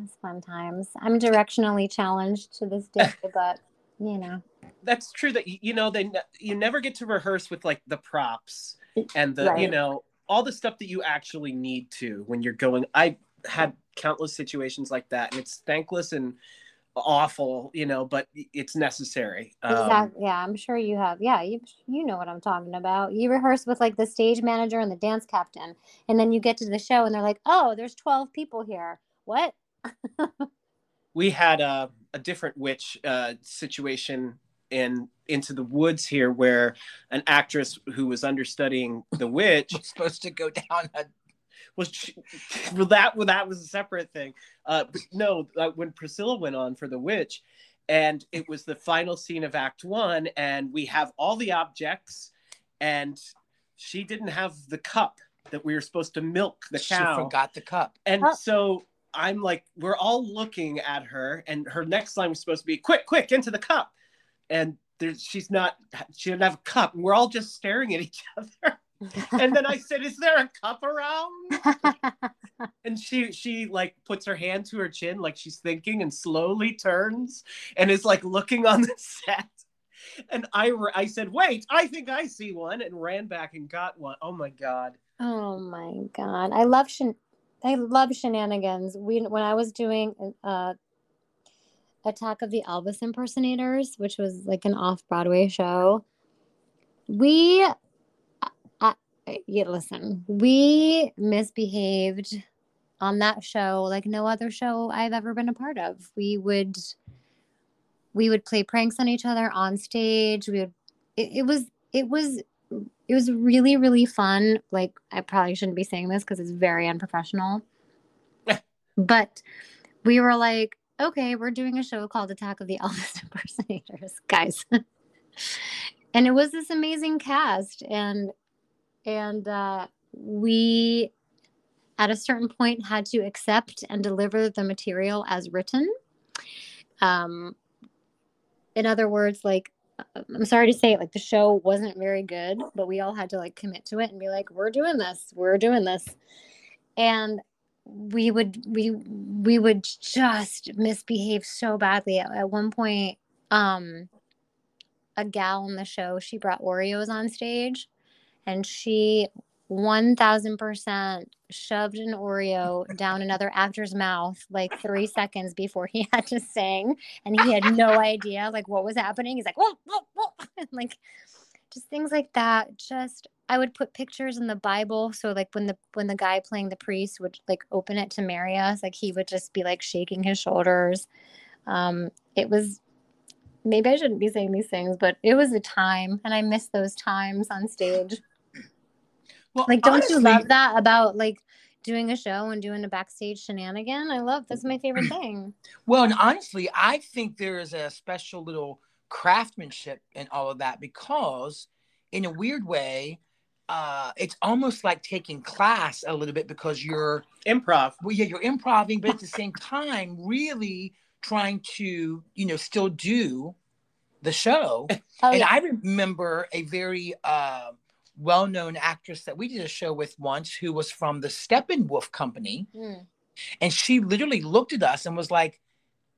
It's fun times. I'm directionally challenged to this day, but you know. That's true. That you know they ne- you never get to rehearse with like the props and the you know all the stuff that you actually need to when you're going. I had countless situations like that, and it's thankless and awful, you know, but it's necessary. Um, Yeah, I'm sure you have. Yeah, you you know what I'm talking about. You rehearse with like the stage manager and the dance captain, and then you get to the show and they're like, "Oh, there's 12 people here." What? we had a, a different witch uh, situation in into the woods here where an actress who was understudying the witch We're supposed to go down a was well that well, that was a separate thing uh but no uh, when priscilla went on for the witch and it was the final scene of act one and we have all the objects and she didn't have the cup that we were supposed to milk the she cow forgot the cup. and Oh. so I'm like, we're all looking at her, and her next line was supposed to be, "Quick, quick, into the cup," and there's she's not, she didn't have a cup, and we're all just staring at each other. And then I said, "Is there a cup around?" And she she like puts her hand to her chin, like she's thinking, and slowly turns and is like looking on the set. And I I said, "Wait, I think I see one," and ran back and got one. Oh my god. Oh my god, I love shen- I love shenanigans. We when I was doing uh, Attack of the Elvis Impersonators, which was like an off Broadway show, we, yeah, listen, we misbehaved on that show like no other show I've ever been a part of. We would, we would play pranks on each other on stage. We would, it, it was, it was it was really really fun like i probably shouldn't be saying this because it's very unprofessional but we were like okay we're doing a show called attack of the elvis impersonators guys and it was this amazing cast and and uh, we at a certain point had to accept and deliver the material as written um in other words like I'm sorry to say it, like the show wasn't very good, but we all had to like commit to it and be like, we're doing this, we're doing this. And we would we we would just misbehave so badly. At, at one point, um a gal in the show, she brought Oreos on stage and she 1000% shoved an Oreo down another actor's mouth like three seconds before he had to sing. And he had no idea like what was happening. He's like, whoa, whoa, whoa. Like just things like that. Just I would put pictures in the Bible. So like when the when the guy playing the priest would like open it to marry us, like he would just be like shaking his shoulders. Um, it was maybe I shouldn't be saying these things, but it was a time and I miss those times on stage. Well, Like, don't you love that about like doing a show and doing a backstage shenanigan? I love that's my favorite thing. Well, and honestly, I think there is a special little craftsmanship in all of that because, in a weird way, uh, it's almost like taking class a little bit because you're, Improv. well, yeah, you're improvising, but at the same time, really trying to, you know, still do the show. Oh and yeah. I remember a very uh, well-known actress that we did a show with once, who was from the Steppenwolf Company, Mm. and she literally looked at us and was like,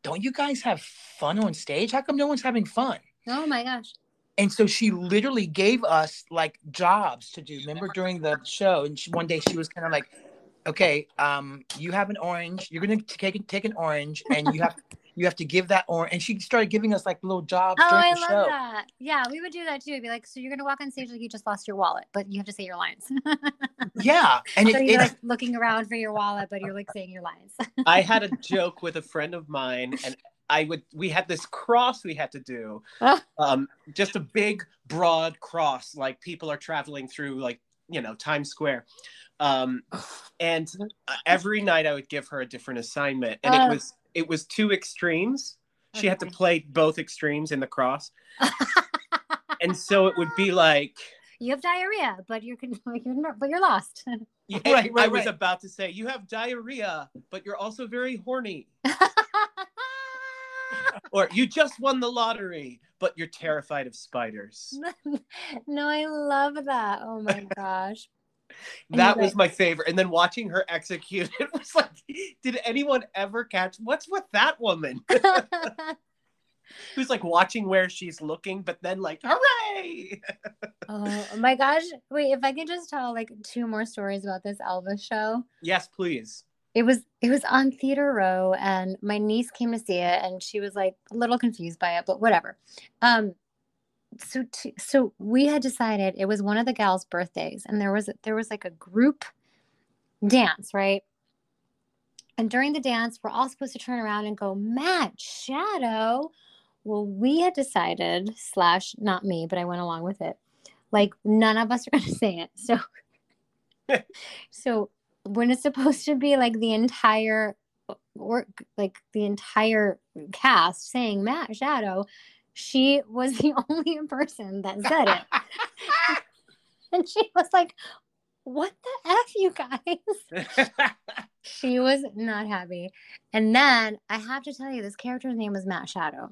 "Don't you guys have fun on stage? How come no one's having fun?" Oh my gosh. And so she literally gave us like jobs to do. Remember during the show, and she, one day she was kind of like, "Okay, um, you have an orange. You're gonna take take an orange, and you have you have to give that orange." And she started giving us like little jobs Oh, during I the love show. that. Yeah, we would do that too. It'd be like, so you're gonna walk on stage like you just lost your wallet, but you have to say your lines. Yeah, and so it, you're it, like looking around for your wallet, but you're like saying your lines. I had a joke with a friend of mine, and I would we had this cross we had to do, Ah. um, just a big broad cross, like people are traveling through like you know Times Square, um, and uh, every night I would give her a different assignment, and Ah. it was it was two extremes. She had to play both extremes in the cross, and so it would be like. you have diarrhea, but you're, you're not- but you're lost. Yeah, Right, I right, was right. about to say you have diarrhea, but you're also very horny. Or you just won the lottery, but you're terrified of spiders. no, I love that. Oh my gosh. That was my favorite. And then watching her execute it was like, did anyone ever catch what's with that woman? Who's like watching where she's looking, but then like, hooray! oh my gosh. Wait, if I could just tell like two more stories about this Elvis show. Yes, please. It was it was on Theater Row and my niece came to see it and she was like a little confused by it, but whatever. Um so t- so we had decided it was one of the gals' birthdays and there was there was like a group dance, right? And during the dance, we're all supposed to turn around and go, Matt, Shadow. Well, we had decided, slash, not me, but I went along with it. Like, none of us are going to say it. So, so when it's supposed to be like the entire work, like the entire cast saying Matt Shadow, she was the only person that said it. and she was like, What the F, you guys? she was not happy. And then I have to tell you, this character's name was Matt Shadow.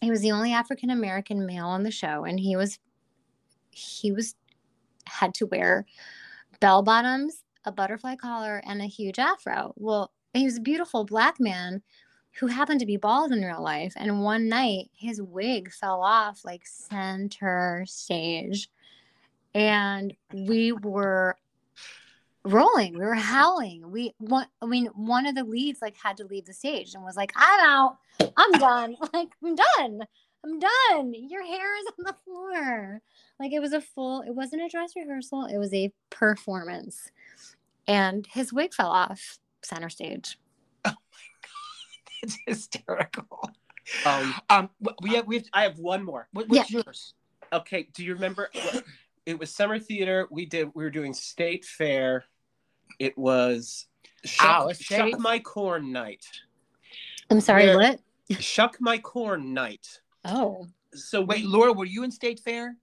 He was the only African American male on the show, and he was he was had to wear bell bottoms, a butterfly collar, and a huge afro. Well, he was a beautiful black man who happened to be bald in real life. And one night his wig fell off like center stage. And we were rolling. We were howling. We one I mean, one of the leads like had to leave the stage and was like, I'm out. I'm done. like, I'm done. I'm done. Your hair is on the floor. Like it was a full, it wasn't a dress rehearsal, it was a performance. And his wig fell off center stage. It's hysterical. um, Um, we have we have. I have one more. What, what's yours? Okay, do you remember? It was summer theater. We did. We were doing state fair. It was shuck, Oh, shuck my corn night. I'm sorry, Where- what? Shuck my corn night. Oh, So Wait, Laura, were you in State Fair?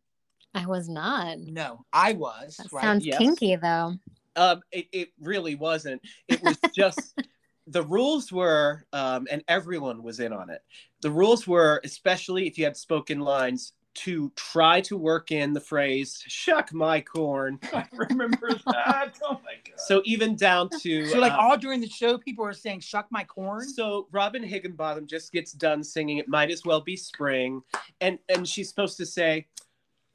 I was not. No, I was. That right? sounds yes. kinky though. um, it, it really wasn't. It was just the rules were, um, and everyone was in on it. The rules were, especially if you had spoken lines, to try to work in the phrase "shuck my corn." I remember that. Oh my god. So even down to So, like uh, all during the show, people are saying "shuck my corn." So Robin Higginbottom just gets done singing "It Might As Well Be Spring," and and she's supposed to say,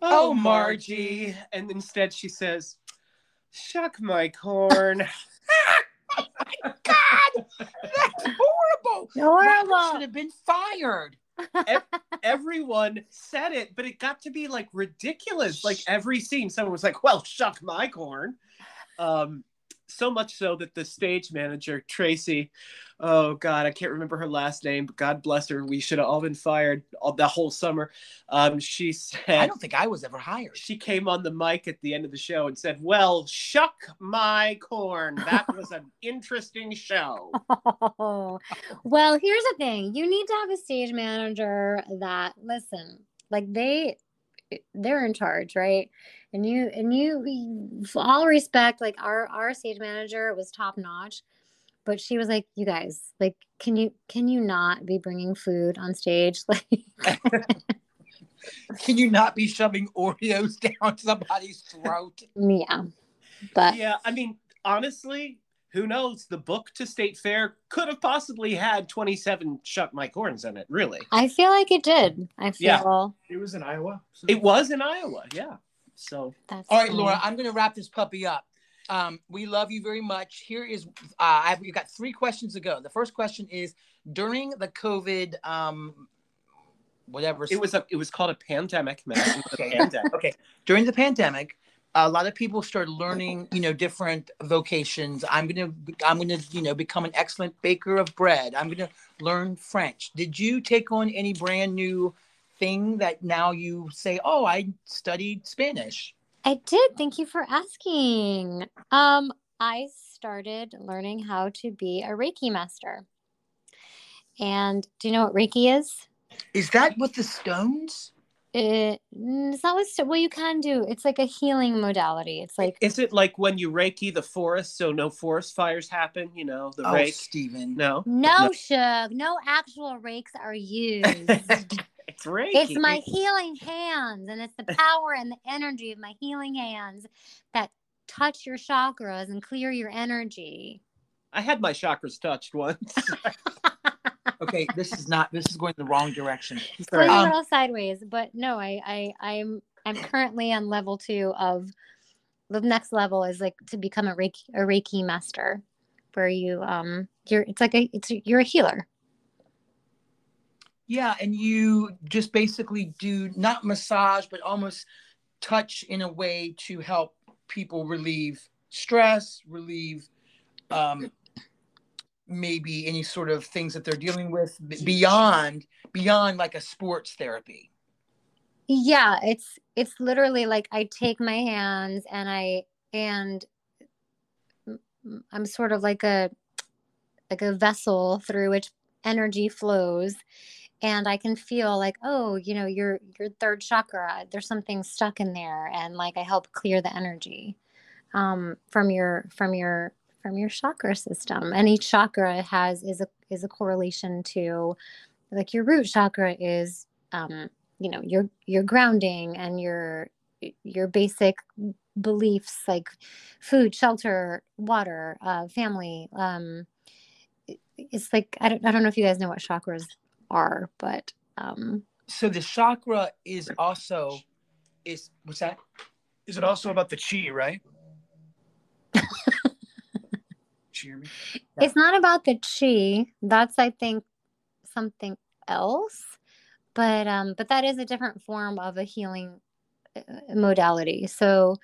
"Oh, Oh, Margie," and instead she says, Shuck my corn. God, that's horrible. Robert Horrible. should have been fired. Everyone said it, but it got to be like ridiculous. Like every scene, someone was like, "Well, shuck my corn." Um, so much so that the stage manager Tracy, oh God, I can't remember her last name, but God bless her, we should have all been fired all the whole summer. Um, she said I don't think I was ever hired. she came on the mic at the end of the show and said, "Well, shuck my corn. That was an interesting show." Oh, well, here's the thing. You need to have a stage manager that listen, like they they're in charge, right? And you and you all respect, like our our stage manager was top notch, but she was like, "You guys, like can you can you not be bringing food on stage?" Like Can you not be shoving Oreos down somebody's throat? yeah. But yeah, I mean, honestly, who knows? The book to State Fair could have possibly had 27 Shut My Corns in it, really. I feel like it did. I feel. Yeah. feel It was in Iowa. so- It was in Iowa, yeah. So, that's All right, fine. Laura, I'm going to wrap this puppy up. Um, we love you very much. Here is, uh, I've we've got three questions to go. The first question is during the COVID, um, whatever. it was a it was called a pandemic, man. It was a Okay. pandemic. okay during the pandemic a lot of people start learning you know different vocations i'm gonna i'm gonna you know become an excellent baker of bread i'm gonna learn french did you take on any brand new thing that now you say oh i studied spanish I did. Thank you for asking. Um, I started learning how to be a Reiki master. And do you know what Reiki is? is that with the stones It, mm, it's not what, well, you can do. It's like a healing modality. It's like, Is it like when you reiki the forest so no forest fires happen? You know, the oh rake? stephen No, no, Shug, no actual rakes are used. it's reiki. it's my healing hands, and it's the power and the energy of my healing hands that touch your chakras and clear your energy. I had my chakras touched once. okay this is not this is going the wrong direction Going Um, a little sideways, but no, I, I, I'm, I'm currently on level two of the next level is like to become a Reiki, a Reiki master, where you, um, you're, it's like a, it's you're a healer. Yeah, and you just basically do not massage, but almost touch in a way to help people relieve stress, relieve um, maybe any sort of things that they're dealing with beyond beyond like a sports therapy. Yeah, it's, it's literally like I take my hands and I, and i'm sort of like a, like a vessel through which energy flows and i can feel like oh you know your your third chakra there's something stuck in there and like i help clear the energy um, from your from your from your chakra system and each chakra has is a is a correlation to like your root chakra is um, you know your your grounding and your your basic beliefs like food shelter water uh, family um, it's like I don't, I don't know if you guys know what chakras are but um So the chakra is also is what's that? Is it also about the chi, right? Me. it's not about the chi that's i think something else. But um but that is a different form of a healing uh, modality. So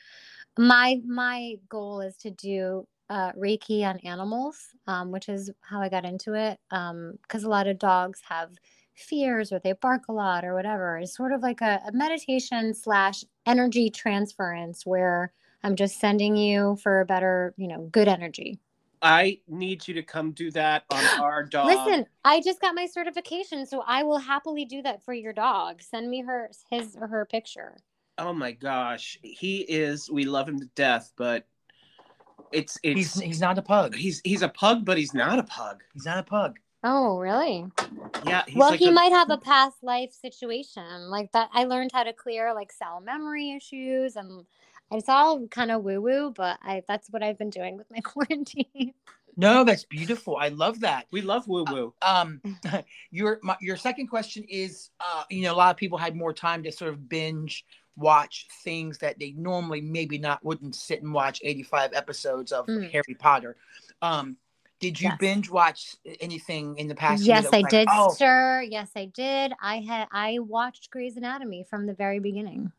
my my goal is to do uh, reiki on animals um, which is how i got into it Um, because a lot of dogs have fears or they bark a lot or whatever. It's sort of like a, a meditation slash energy transference where i'm just sending you for a better you know good energy I need you to come do that on our dog. Listen, I just got my certification, so I will happily do that for your dog. Send me her his or her picture. Oh my gosh, he is. We love him to death, but it's He's it's he's not a pug. he's he's a pug, but he's not a pug. He's not a pug. Oh, really? Yeah, he's well, like he a- might have a past life situation like that. I learned how to clear like cell memory issues, and it's all kind of woo woo, but I that's what I've been doing with my quarantine. No, that's beautiful. I love that. We love woo woo. Um, your my, your second question is, uh, you know, a lot of people had more time to sort of binge watch things that they normally maybe not wouldn't sit and watch 85 episodes of Mm. Harry Potter. Um, did you Yes. binge watch anything in the past? Yes, I like, did, oh, sir. Yes, I did. I had I watched Grey's Anatomy from the very beginning.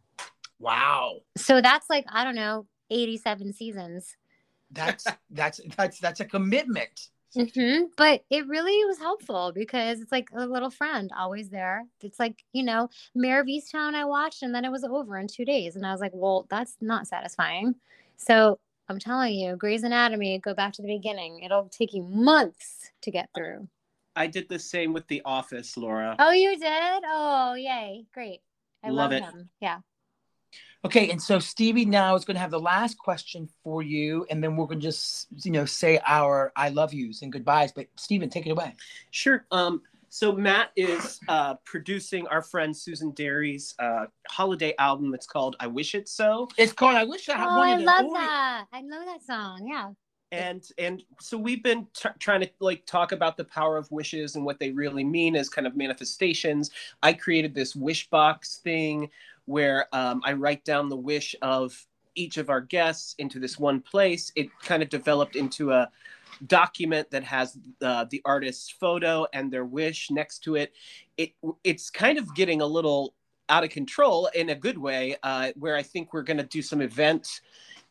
Wow. So that's like I don't know, eighty-seven seasons. That's that's that's that's a commitment. hmm But it really was helpful because it's like a little friend always there. It's like, you know, Mare of Easttown I watched and then it was over in two days. And I was like, well, that's not satisfying. So I'm telling you, Grey's Anatomy, go back to the beginning. It'll take you months to get through. I did the same with The Office, Laura. Oh, you did? Oh, yay. Great. I Love love, it. him. Yeah. Okay, and so Stevie now is going to have the last question for you, and then we're going to just you know say our I love yous and goodbyes. But Stephen, take it away. Sure. Um, so Matt is uh, producing our friend Susan Derry's uh, holiday album. It's called "I Wish It So," It's called I wish I had Oh, one I love Oreo- that. I love that song. Yeah. and and so we've been t- trying to like talk about the power of wishes and what they really mean as kind of manifestations. I created this wish box thing where um, I write down the wish of each of our guests into this one place. It kind of developed into a document that has uh, the artist's photo and their wish next to it. It it's kind of getting a little out of control in a good way, uh, where I think we're going to do some event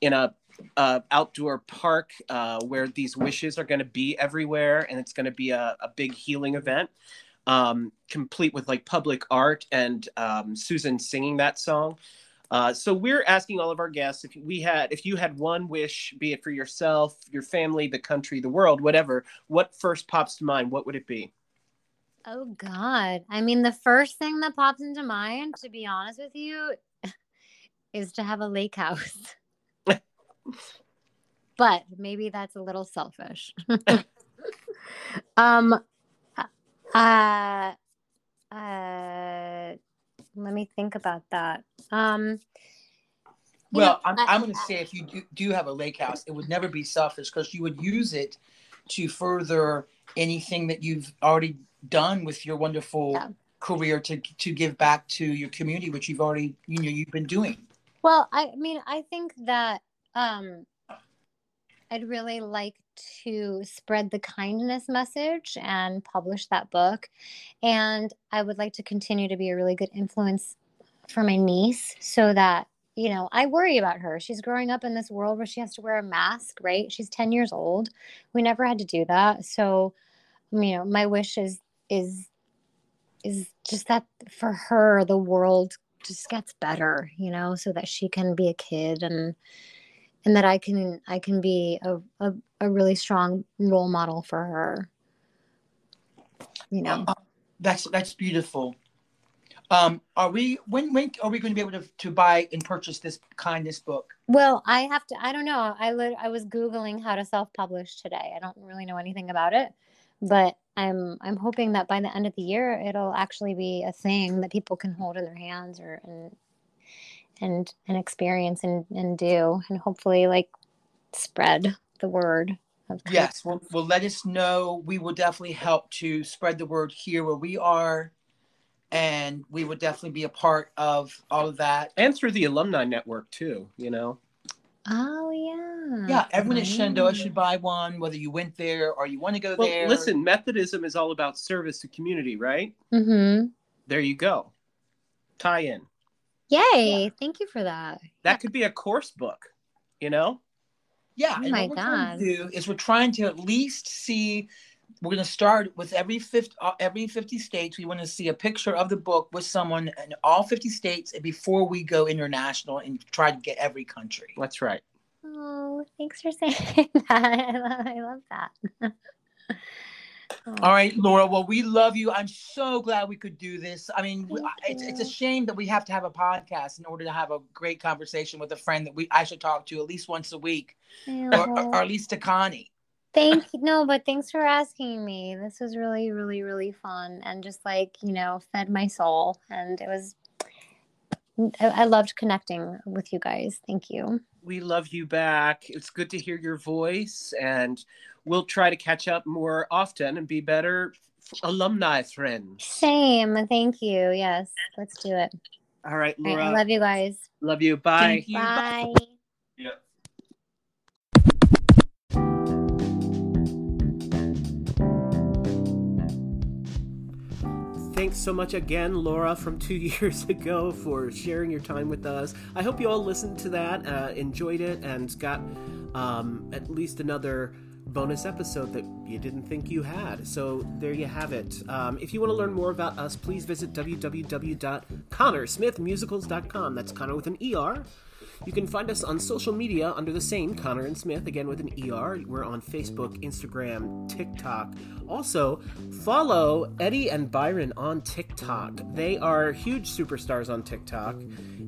in a uh, outdoor park uh, where these wishes are going to be everywhere, and it's going to be a, a big healing event, um, complete with like public art and um, Susan singing that song. Uh, so we're asking all of our guests if we had, if you had one wish, be it for yourself, your family, the country, the world, whatever, what first pops to mind? What would it be? Oh God. I mean, the first thing that pops into mind, to be honest with you, is to have a lake house. but maybe that's a little selfish. um uh uh let me think about that. Um Well, know, I'm, I- I'm going to say if you do, do have a lake house, it would never be selfish because you would use it to further anything that you've already done with your wonderful Yeah. career to to give back to your community, which you've already you know you've been doing. Well, I mean, I think that um, I'd really like to spread the kindness message and publish that book. And I would like to continue to be a really good influence for my niece so that, you know, I worry about her. She's growing up in this world where she has to wear a mask, right? She's 10 years old. We never had to do that. So, you know, my wish is, is, is just that for her, the world just gets better you know so that she can be a kid and and that i can i can be a, a, a really strong role model for her you know Uh, that's that's beautiful. Um, are we when when are we going to be able to, to buy and purchase this kindness book? well i have to i don't know i lit, i was googling how to self-publish today i don't really know anything about it but i'm i'm hoping that by the end of the year it'll actually be a thing that people can hold in their hands or and and and experience and and do and hopefully like spread the word of kind Yes, well, well, let us know. We will definitely help to spread the word here where we are, and we will definitely be a part of all of that. And through the alumni network too, you know. Oh yeah. Yeah, everyone at Shenandoah should buy one, whether you went there or you want to go Well, there. listen, Methodism is all about service to community, right? Mm-hmm. There you go. Tie in. Yay! Thank you for that. That could be a course book, you know? Yeah, Oh my what we're trying to God. do is we're trying to at least see. We're going to start with every fifth, uh, every fifty states. We want to see a picture of the book with someone in all fifty states before we go international and try to get every country. That's right. Oh, thanks for saying that. I love, I love that. Oh, All right, Laura. Well, we love you. I'm so glad we could do this. I mean, it's, it's a shame that we have to have a podcast in order to have a great conversation with a friend that we I should talk to at least once a week, or, or, or at least to Connie. Thank you. No, but thanks for asking me. This was really, really, really fun and just like, you know, fed my soul. And it was, I, I loved connecting with you guys. Thank you. We love you back. It's good to hear your voice, and we'll try to catch up more often and be better f- alumni friends. Same. Thank you. Yes, let's do it. All right, All right, Laura. I love you guys. love you. Bye. Thank you. Bye. Yeah. Thanks so much again, Laura, from two years ago, for sharing your time with us. I hope you all listened to that, uh, enjoyed it, and got um, at least another bonus episode that you didn't think you had. So there you have it. Um, if you want to learn more about us, please visit www.connorsmithmusicals.com. That's Conner with an ER. You can find us on social media under the same Conner and Smith, again with an ER. We're on Facebook, Instagram, TikTok. Also, follow Eddie and Byron on TikTok. They are huge superstars on TikTok.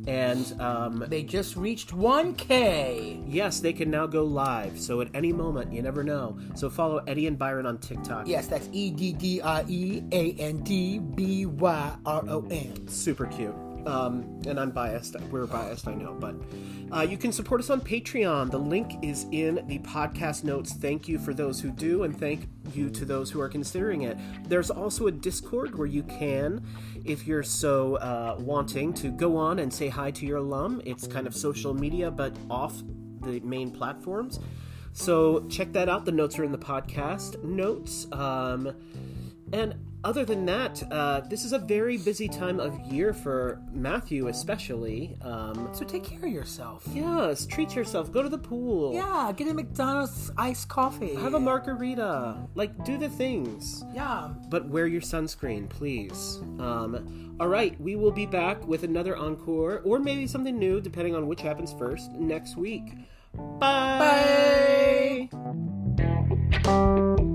And um, They just reached 1K. yes, they can now go live. So at any moment, you never know. So follow Eddie and Byron on TikTok. Yes, that's E D D I E A N D B Y R O N. super cute. Um, and I'm biased. We're biased, I know, but uh, you can support us on Patreon. The link is in the podcast notes. Thank you for those who do, and thank you to those who are considering it. There's also a Discord where you can, if you're so uh, wanting, to go on and say hi to your alum. It's kind of social media, but off the main platforms. So check that out. The notes are in the podcast notes. Um, and other than that, uh, this is a very busy time of year for Matthew, especially. Um, So take care of yourself. yes, treat yourself. Go to the pool. Yeah, get a McDonald's iced coffee. Have a margarita. Like, do the things. Yeah. But wear your sunscreen, please. Um, all right, we will be back with another encore, or maybe something new, depending on which happens first, next week. Bye. Bye.